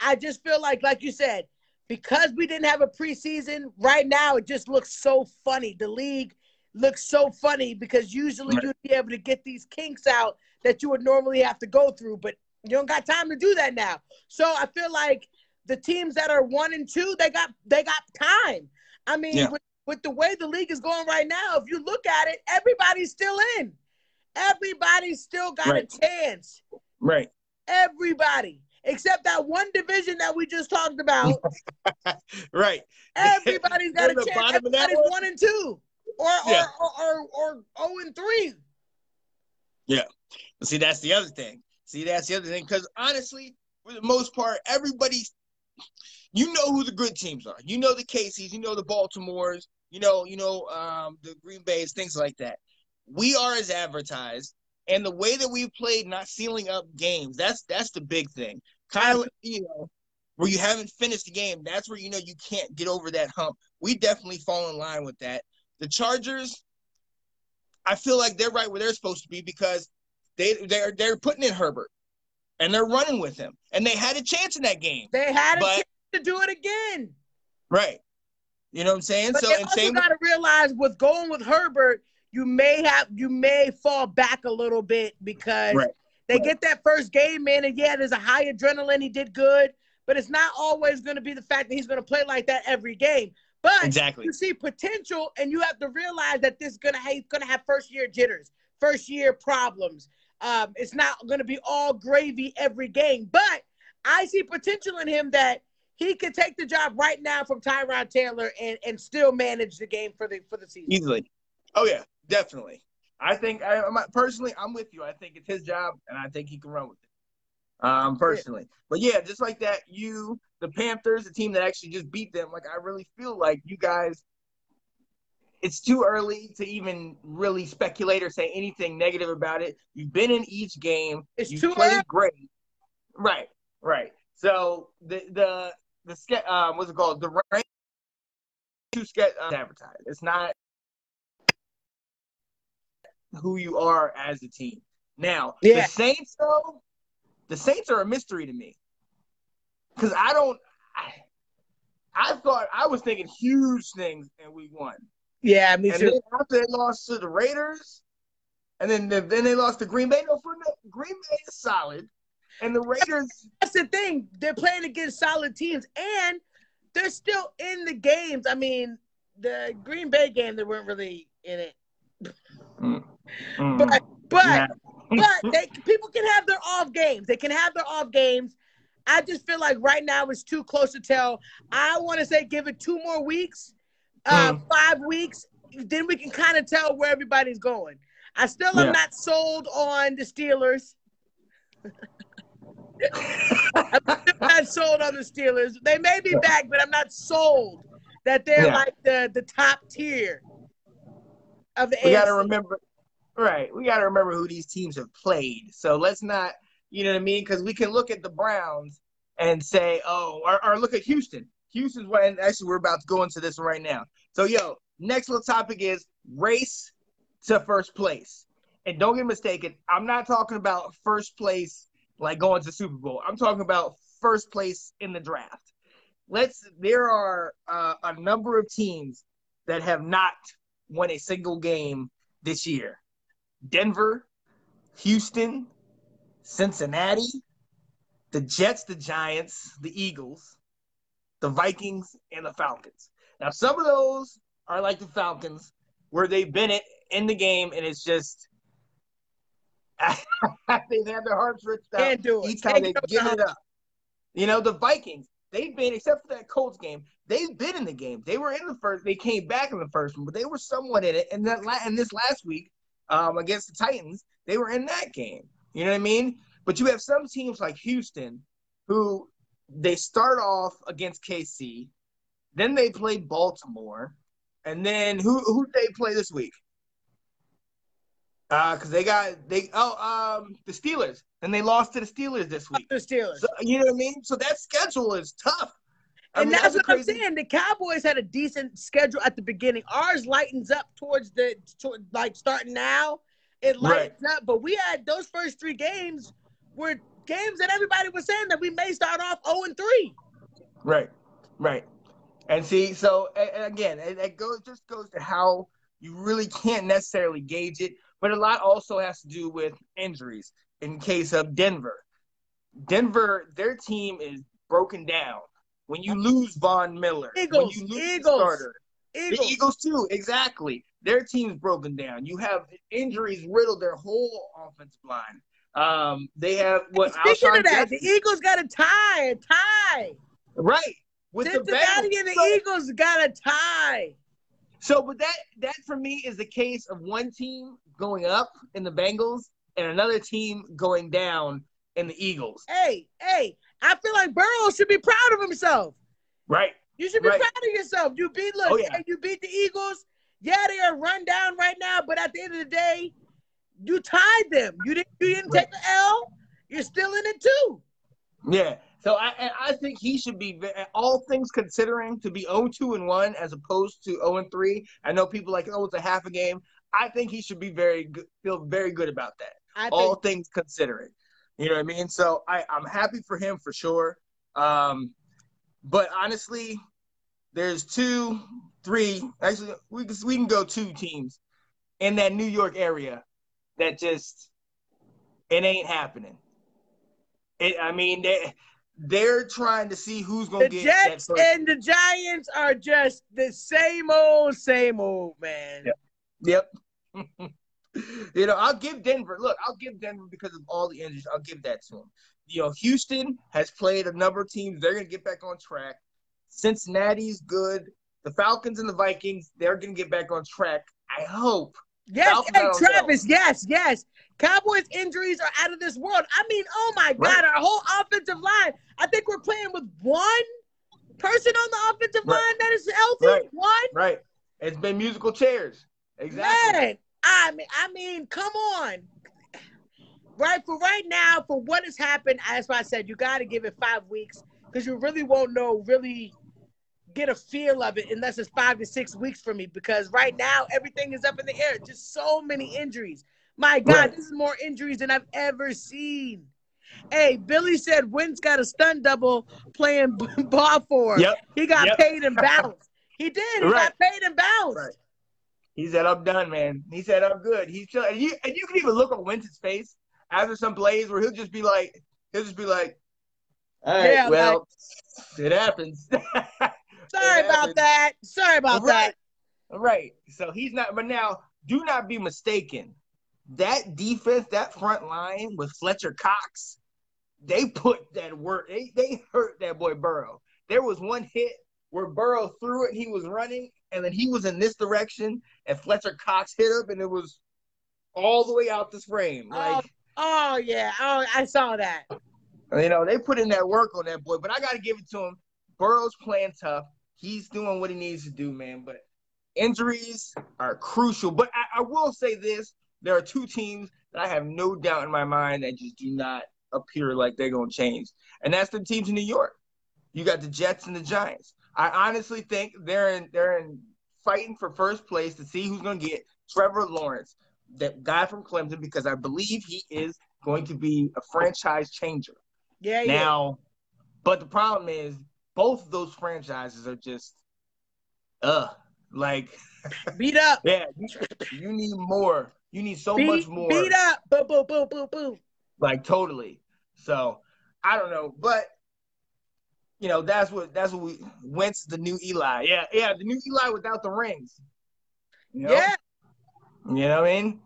I just feel like, like you said, because we didn't have a preseason, right now it just looks so funny. The league looks so funny because usually right. you'd be able to get these kinks out that you would normally have to go through, but you don't got time to do that now. So I feel like the teams that are one and two, they got they got time. I mean, yeah. with, with the way the league is going right now, if you look at it, everybody's still in. Everybody's still got right. a chance. Right. Everybody except that one division that we just talked about. right. Everybody's got a chance. Everybody's one? one and two, or yeah. or, or or or zero and three. Yeah. See, that's the other thing. See, that's the other thing. Because honestly, for the most part, everybody, you know who the good teams are. You know the KC's. You know the Baltimores. You know, you know um, the Green Bay's, things like that. We are as advertised, and the way that we've played, not sealing up games. That's that's the big thing. Kyle, you know, where you haven't finished the game, that's where you know you can't get over that hump. We definitely fall in line with that. The Chargers, I feel like they're right where they're supposed to be because they they're they're putting in Herbert and they're running with him, and they had a chance in that game. They had a but, chance to do it again. Right. You know what I'm saying? But so they also got to realize with going with Herbert, you may have you may fall back a little bit because right. They get that first game, man, and yeah, there's a high adrenaline. He did good, but it's not always going to be the fact that he's going to play like that every game. But exactly. you see potential, and you have to realize that this is going to have, going to have first year jitters, first year problems. Um, it's not going to be all gravy every game, but I see potential in him that he could take the job right now from Tyrod Taylor and, and still manage the game for the for the season. Easily. Oh yeah, definitely. I think I personally, I'm with you. I think it's his job, and I think he can run with it. Um, personally, yeah. but yeah, just like that, you, the Panthers, the team that actually just beat them. Like I really feel like you guys. It's too early to even really speculate or say anything negative about it. You've been in each game. It's you too played early. great. Right, right. So the the the um, what's it called? The rank to sketch uh, advertised. It's not who you are as a team. Now, yeah. the Saints though, the Saints are a mystery to me. Cause I don't I, I thought I was thinking huge things and we won. Yeah, me and too. Then after they lost to the Raiders, and then then they lost to Green Bay. No, for no, Green Bay is solid, and the Raiders. That's the thing. They're playing against solid teams, and they're still in the games. I mean, the Green Bay game, they weren't really in it. Mm. Mm. But but but they people can have their off games. They can have their off games. I just feel like right now it's too close to tell. I want to say give it two more weeks, uh, mm. five weeks, then we can kind of tell where everybody's going. I still yeah. am not sold on the Steelers. I'm not sold on the Steelers. They may be back, but I'm not sold that they're yeah. like the the top tier of the. We got to remember Right. We got to remember who these teams have played. So let's not, you know what I mean? Because we can look at the Browns and say, oh, or, or look at Houston. Houston's when actually we're about to go into this right now. So yo, next little topic is race to first place. And don't get mistaken, I'm not talking about first place like going to Super Bowl. I'm talking about first place in the draft. Let's. There are uh, a number of teams that have not won a single game this year. Denver, Houston, Cincinnati, the Jets, the Giants, the Eagles, the Vikings, and the Falcons. Now, some of those are like the Falcons, where they've been it in the game, and it's just they've had their hearts ripped out Can't do it. each time Can't they've given it up. You know, the Vikings, they've been, except for that Colts game, they've been in the game. They were in the first, they came back in the first one, but they were somewhat in it. And that la- and this last week, um, against the Titans, they were in that game. You know what I mean? But you have some teams like Houston who they start off against KC, then they play Baltimore, and then who who they play this week? Uh, because they got they oh um the Steelers, and they lost to the Steelers this week. The Steelers. So, you know what I mean? So that schedule is tough. I and mean, that's a what I'm saying. The Cowboys had a decent schedule at the beginning. Ours lightens up towards the to, like starting now. It Right. up, but we had those first three games were games that everybody was saying that we may start off 0 and 3. Right, right. And see, so and again, it, it goes just goes to how you really can't necessarily gauge it, but a lot also has to do with injuries. In case of Denver, Denver, their team is broken down. When you lose Von Miller, Eagles, when you lose Eagles, the starter, Eagles. the Eagles too, exactly. Their team's broken down. You have injuries riddled their whole offensive line. Um, they have what? Speaking Alshon of that, Jeffery- the Eagles got a tie, a tie. right with the Cincinnati Bengals. and the Eagles got a tie. So, but that that for me is the case of one team going up in the Bengals and another team going down in the Eagles. Hey, hey, I feel like Burrow should be proud of himself. Right. You should be Right. proud of yourself. You beat look, Oh, yeah. you beat the Eagles. Yeah, they are run down right now, but at the end of the day, you tied them. You didn't you didn't take the L. You're still in it too. Yeah. So I and I think he should be all things considering to be 0-2 and 1 as opposed to 0 and 3. I know people like oh it's a half a game. I think he should be very good, feel very good about that. I all think things considering. You know what I mean? So I, I'm happy for him for sure. Um, but honestly, there's two, three, actually, we can, we can go two teams in that New York area that just, it ain't happening. It, I mean, they, they're trying to see who's going the to get that The Jets first. and the Giants are just the same old, same old, man. Yep. you know, I'll give Denver. Look, I'll give Denver because of all the injuries. I'll give that to them. You know, Houston has played a number of teams. They're going to get back on track. Cincinnati's good. The Falcons and the Vikings, they're going to get back on track. I hope. Yes, Falcons, hey I don't know. Travis, yes, yes. Cowboys injuries are out of this world. I mean, oh my God, our whole offensive line. I think we're playing with one person on the offensive Right. line that is healthy. Right. One Right. It's been musical chairs. Exactly. man. I mean, I mean, come on. Right for right now, for what has happened, that's why I said you got to give it five weeks because you really won't know, really get a feel of it unless it's five to six weeks for me. Because right now, everything is up in the air. Just so many injuries. My God, Right. this is more injuries than I've ever seen. Hey, Billy said Wentz got a stun double playing ball for him. Yep. He got Yep. paid and bounced. He did. He Right. got paid and bounced. Right. He said, "I'm done, man." He said, "I'm good." He's chill, and you and you can even look on Wentz's face after some plays where he'll just be like, he'll just be like, "All right, Yeah, well, it happens." Sorry It about happens. that. Sorry about Right. that. Right. So he's not. But now, do not be mistaken. That defense, that front line with Fletcher Cox, they put that work. They they hurt that boy Burrow. There was one hit where Burrow threw it, he was running, and then he was in this direction, and Fletcher Cox hit him, and it was all the way out this frame. Oh, like Oh yeah. Oh, I saw that. you know, they put in that work on that boy. But I got to give it to him. Burrow's playing tough. He's doing what he needs to do, man. But injuries are crucial. But I, I will say this: there are two teams that I have no doubt in my mind that just do not appear like they're going to change, and that's the teams in New York. You got the Jets and the Giants. I honestly think they're in they're in fighting for first place to see who's going to get Trevor Lawrence, that guy from Clemson, because I believe he is going to be a franchise changer. Yeah, yeah. Now, but the problem is both of those franchises are just uh like Beat up. yeah, you, you need more. You need so beat, much more. Beat up. Boom, boom, boom, boom, boom. Like totally. So I don't know, but you know that's what that's what we Wentz the new Eli. Yeah, yeah, the new Eli without the rings. You know? Yeah. You know what I mean?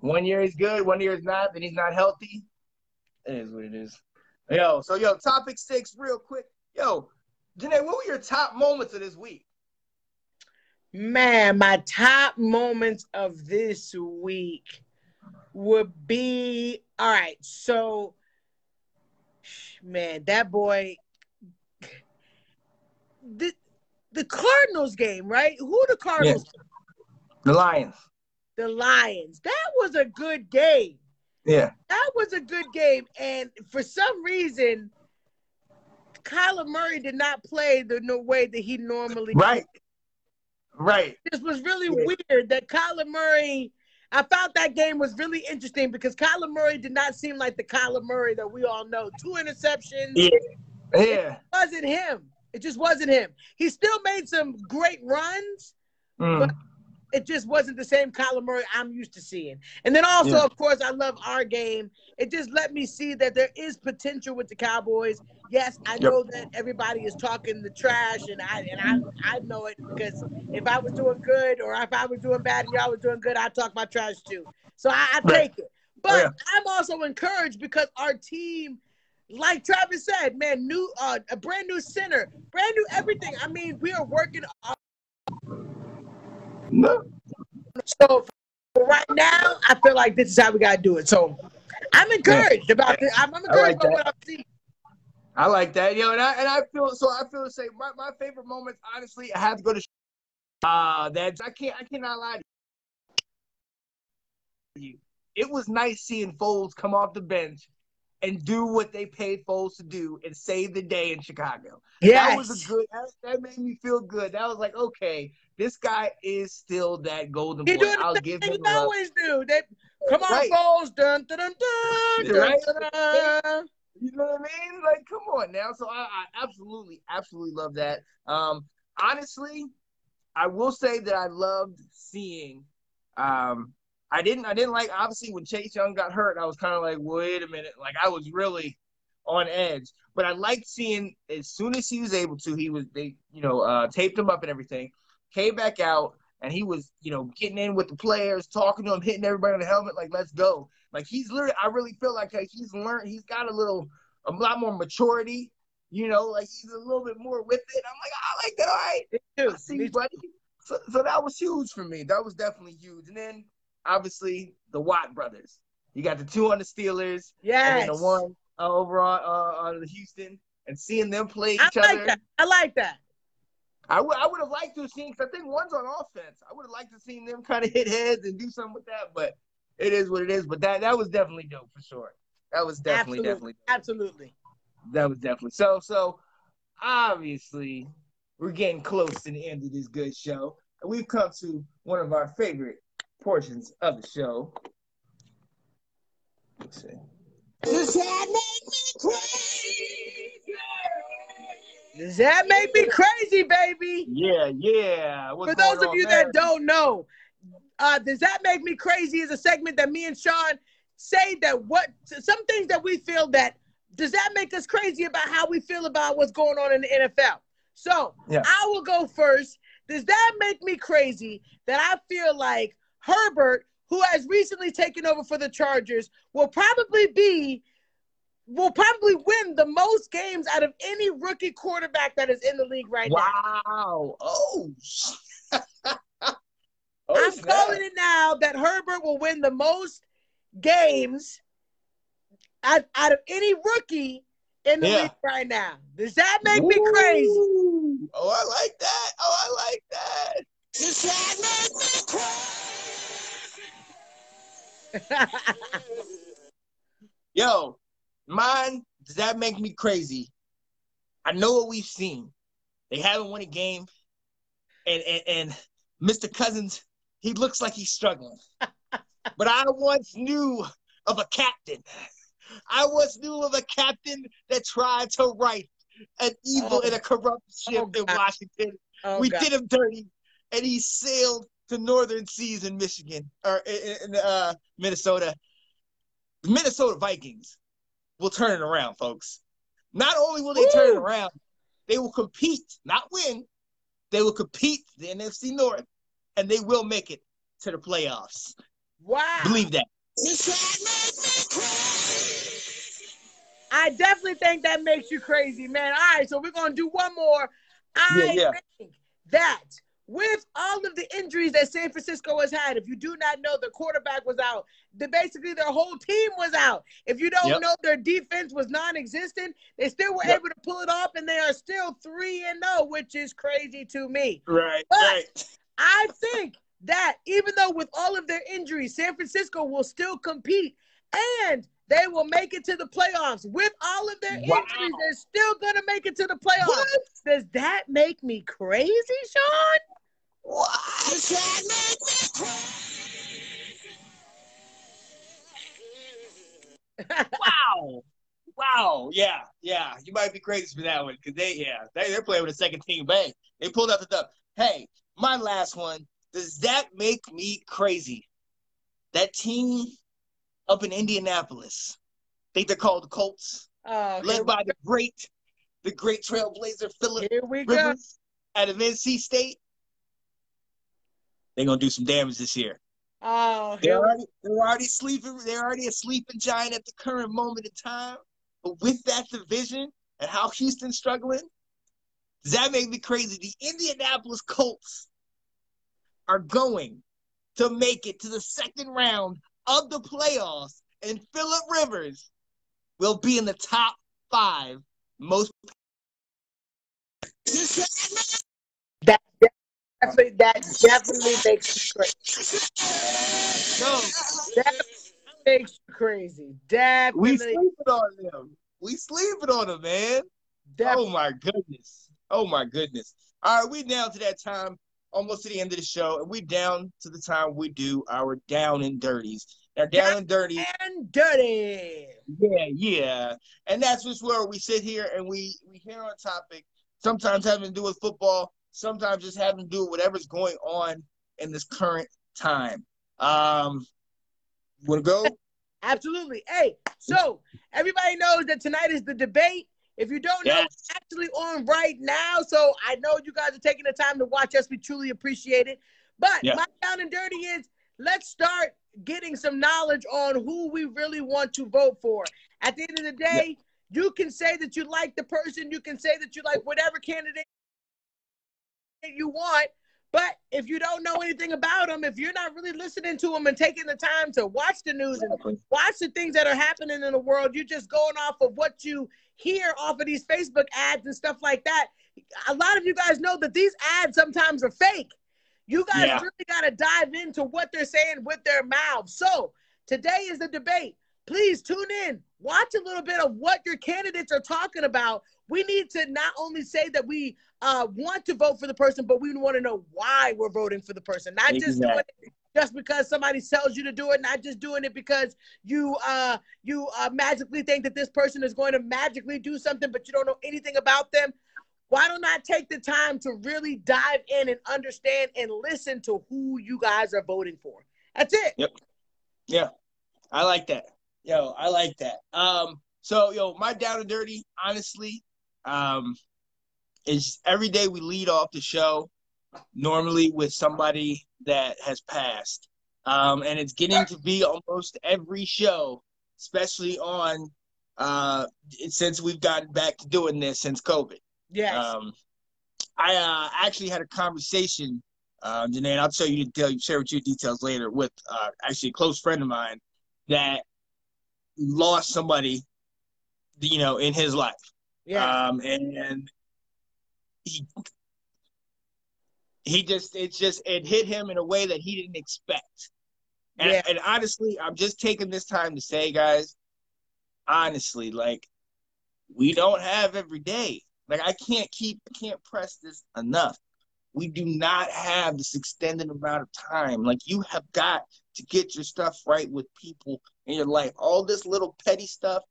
One year he's good, one year he's not. Then he's not healthy. It is what it is. Yo, so yo, topic six, real quick. Yo, Janae, what were your top moments of this week? Man, my top moments of this week would be all right. So, man, that boy, the the Cardinals game, right? Who the Cardinals? The Lions. The Lions. That was a good game. Yeah. That was a good game, and for some reason, Kyler Murray did not play the no way that he normally right. Right. This was really yeah. weird that Kyler Murray. I found that game was really interesting because Kyler Murray did not seem like the Kyler Murray that we all know. Two interceptions. Yeah. Yeah. It wasn't him. It just wasn't him. He still made some great runs, mm. but it just wasn't the same Kyler Murray I'm used to seeing. And then also, yeah. of course, I love our game. It just let me see that there is potential with the Cowboys. Yes, I know that everybody is talking the trash, and I and I I know it because if I was doing good or if I was doing bad and y'all was doing good, I talk my trash too. So I, I take it. But oh, yeah. I'm also encouraged because our team like Travis said, man, new uh, a brand new center, brand new everything. I mean, we are working no. So right now, I feel like this is how we gotta do it. So I'm encouraged about this. I'm, I'm encouraged like about what I'm seeing. I like that, yo, and I and I feel so. I feel the same. My, my favorite moments, honestly, I have to go to. Uh that I can't. I cannot lie to you. It was nice seeing Foles come off the bench and do what they paid Foles to do and save the day in Chicago. Yeah, that was a good. That, that, made me feel good. That was like, okay, this guy is still that golden boy. I'll give him. He always do. They come on, right. Foles. Dun dun dun dun. Right? dun, dun. You know what I mean? Like, come on now. So I, I absolutely, absolutely love that. Um, honestly, I will say that I loved seeing um I didn't I didn't like obviously when Chase Young got hurt, I was kind of like, wait a minute, like I was really on edge. But I liked seeing as soon as he was able to, he was they you know uh, taped him up and everything, came back out and he was you know getting in with the players, talking to them, hitting everybody on the helmet, like let's go. Like he's literally, I really feel like he's learned, he's got a little, a lot more maturity. You know, like he's a little bit more with it. I'm like, I like that. All right, I see, buddy. So, so that was huge for me. That was definitely huge. And then obviously the Watt brothers. You got the two on the Steelers, yeah, and the one uh, over on uh, on the Houston, and seeing them play each I like other. That. I like that. I would I would have liked to have seen because I think one's on offense. I would have liked to see them kind of hit heads and do something with that, but it is what it is. But that that was definitely dope for sure. That was definitely absolutely. definitely dope. absolutely. That was definitely so so. Obviously, we're getting close to the end of this good show, and we've come to one of our favorite portions of the show. Let's see. Does that make me crazy? Does that make me crazy, baby? Yeah, yeah. What's For those of you there? that don't know, uh, does that make me crazy? Is a segment that me and Sean say that what some things that we feel that does that make us crazy about how we feel about what's going on in the NFL? So yeah. I will go first. Does that make me crazy that I feel like Herbert, who has recently taken over for the Chargers, will probably be will probably win the most games out of any rookie quarterback that is in the league right wow. now. Wow. Oh. oh I'm snap. calling it now that Herbert will win the most games out, out of any rookie in the yeah. league right now. Does that make Ooh. me crazy? Oh, I like that. Oh, I like that. Does that make me crazy? Yo, mine, does that make me crazy? I know what we've seen. They haven't won a game. And, and, and Mr. Cousins, he looks like he's struggling. but I once knew of a captain. I once knew of a captain that tried to right an evil oh. and a corrupt ship oh, in Washington. Oh, we God. did him dirty, and he sailed to Northern Seas in Michigan or in, uh, Minnesota, the Minnesota Vikings will turn it around, folks. Not only will they Woo! turn it around, they will compete, not win. They will compete the NFC North, and they will make it to the playoffs. Wow! Believe that. I definitely think that makes you crazy, man. All right, so we're gonna do one more. I yeah, yeah. think that with all of the injuries that San Francisco has had, if you do not know, the quarterback was out. The, basically, their whole team was out. If you don't yep. know, their defense was non-existent. They still were yep. able to pull it off, and they are still three and zero, oh, which is crazy to me. Right, but right. I think that even though with all of their injuries, San Francisco will still compete, and they will make it to the playoffs. With all of their wow. injuries, they're still going to make it to the playoffs. What? Does that make me crazy, Sean? Why does that make me crazy? wow. Wow. Yeah. Yeah. You might be crazy for that one because they, yeah, they, they're playing with a second team bang. They pulled out the dub. Hey, my last one. Does that make me crazy? That team up in Indianapolis, I think they're called the Colts, oh, led by the great, the great trailblazer Philip Here we Rivers go. out of NC State they're gonna do some damage this year. Oh, they're already, they're already sleeping. They're already a sleeping giant at the current moment in time. But with that division and how Houston's struggling, does that make me crazy? The Indianapolis Colts are going to make it to the second round of the playoffs, and Philip Rivers will be in the top five most. That definitely, that definitely makes you crazy. No, that makes you crazy. Definitely. We sleeping on them. We sleeping on them, man. Definitely. Oh my goodness. Oh my goodness. All right, we down to that time, almost to the end of the show, and we down to the time we do our down and dirties. Now, down, down and dirty. And dirty. Yeah, yeah. And that's just where we sit here and we we hear on topic, sometimes having to do with football, sometimes just having to do with whatever's going on in this current time. Um, want to go? Absolutely. Hey, so everybody knows that tonight is the debate. If you don't know, it's actually on right now. So I know you guys are taking the time to watch us. We truly appreciate it. But my down and dirty is let's start getting some knowledge on who we really want to vote for. At the end of the day, yeah. you can say that you like the person, you can say that you like whatever candidate you want. But if you don't know anything about them, if you're not really listening to them and taking the time to watch the news and watch the things that are happening in the world, you're just going off of what you hear off of these Facebook ads and stuff like that. A lot of you guys know that these ads sometimes are fake. You guys yeah. really got to dive into what they're saying with their mouths. So today is the debate. Please tune in, watch a little bit of what your candidates are talking about we need to not only say that we uh, want to vote for the person, but we want to know why we're voting for the person. Not exactly. just doing it just because somebody tells you to do it, not just doing it because you uh, you uh, magically think that this person is going to magically do something, but you don't know anything about them. Why don't I take the time to really dive in and understand and listen to who you guys are voting for? That's it. Yep. Yeah, I like that. Yo, I like that. Um, so yo, my down and dirty, honestly, um, is every day we lead off the show normally with somebody that has passed. Um, and it's getting to be almost every show, especially on uh, since we've gotten back to doing this since COVID. Yes. Um, I uh, actually had a conversation, uh, Janae, I'll show you detail, share with you details later with uh, actually a close friend of mine that lost somebody, you know, in his life. Yeah. Um, and he he just it's just it hit him in a way that he didn't expect. And, yeah. and honestly, I'm just taking this time to say, guys, honestly, like we don't have every day. Like I can't keep I can't press this enough. We do not have this extended amount of time. Like you have got to get your stuff right with people in your life. All this little petty stuff,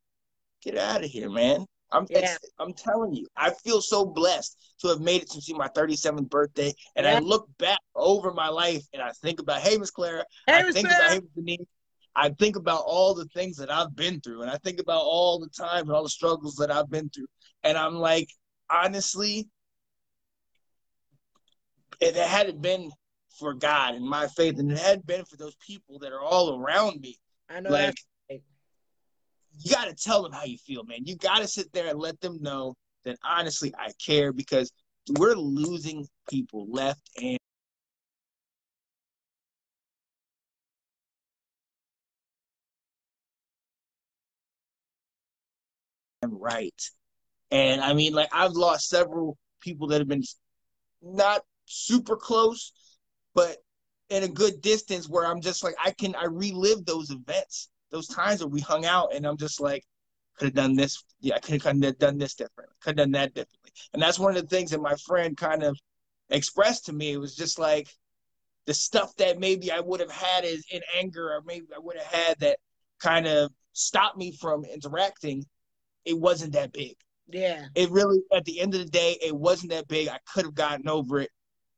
get out of here, man. I'm yeah. I'm telling you, I feel so blessed to have made it to see my 37th birthday. And yeah. I look back over my life and I think about, hey, Miss Clara. Hey, I Ms. think Clara. about hey, Denise. I think about all the things that I've been through, and I think about all the times and all the struggles that I've been through. And I'm like, honestly, if it hadn't been for God and my faith, and it hadn't been for those people that are all around me, I know like you got to tell them how you feel, man. You got to sit there and let them know that honestly I care because we're losing people left and right. And I mean, like I've lost several people that have been not super close, but in a good distance where I'm just like I can I relive those events those times where we hung out and I'm just like, could have done this. Yeah, I could have done this differently. Could have done that differently. And that's one of the things that my friend kind of expressed to me. It was just like the stuff that maybe I would have had is in anger, or maybe I would have had that kind of stopped me from interacting. It wasn't that big. Yeah. It really, at the end of the day, it wasn't that big. I could have gotten over it.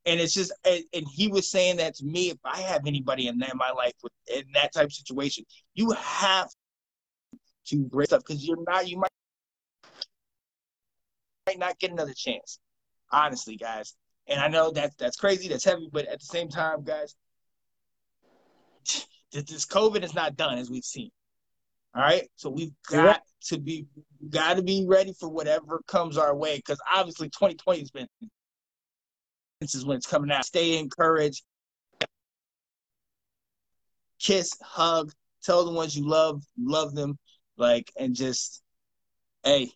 And it's just, and he was saying that to me. If I have anybody in, that, in my life with in that type of situation, you have to break up because you're not, you might, might not get another chance. Honestly, guys. And I know that that's crazy, that's heavy, but at the same time, guys, this COVID is not done as we've seen. All right, so we've got to be got to be ready for whatever comes our way because obviously 2020 has been is when it's coming out. Stay encouraged. Kiss, hug, tell the ones you love, love them, like, and just, hey,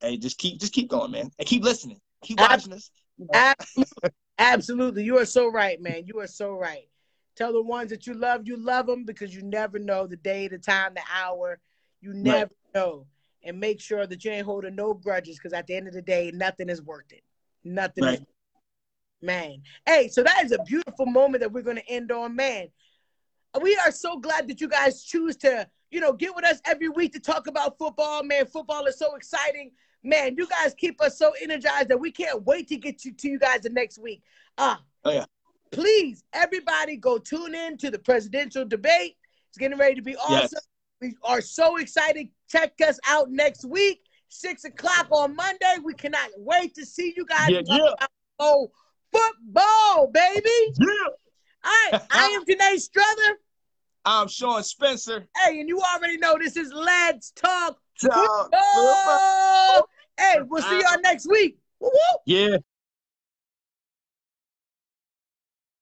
hey, just keep, just keep going, man, and keep listening, keep watching us. Absolutely. Absolutely, you are so right, man. You are so right. Tell the ones that you love, you love them because you never know the day, the time, the hour. You never right. know, and make sure that you ain't holding no grudges because at the end of the day, nothing is worth it. Nothing right. is Man. Hey, so that is a beautiful moment that we're going to end on, man. We are so glad that you guys choose to, you know, get with us every week to talk about football, man. Football is so exciting. Man, you guys keep us so energized that we can't wait to get you to you guys the next week. Uh, oh, yeah. Please, everybody go tune in to the presidential debate. It's getting ready to be awesome. Yes. We are so excited. Check us out next week, six o'clock on Monday. We cannot wait to see you guys. Yeah, yeah. Oh, football, baby. Yeah. All right. I am Janae Strother. I'm Sean Spencer. Hey, and you already know this is Let's Talk Football. Hey, we'll see y'all next week. Woo-woo. Yeah.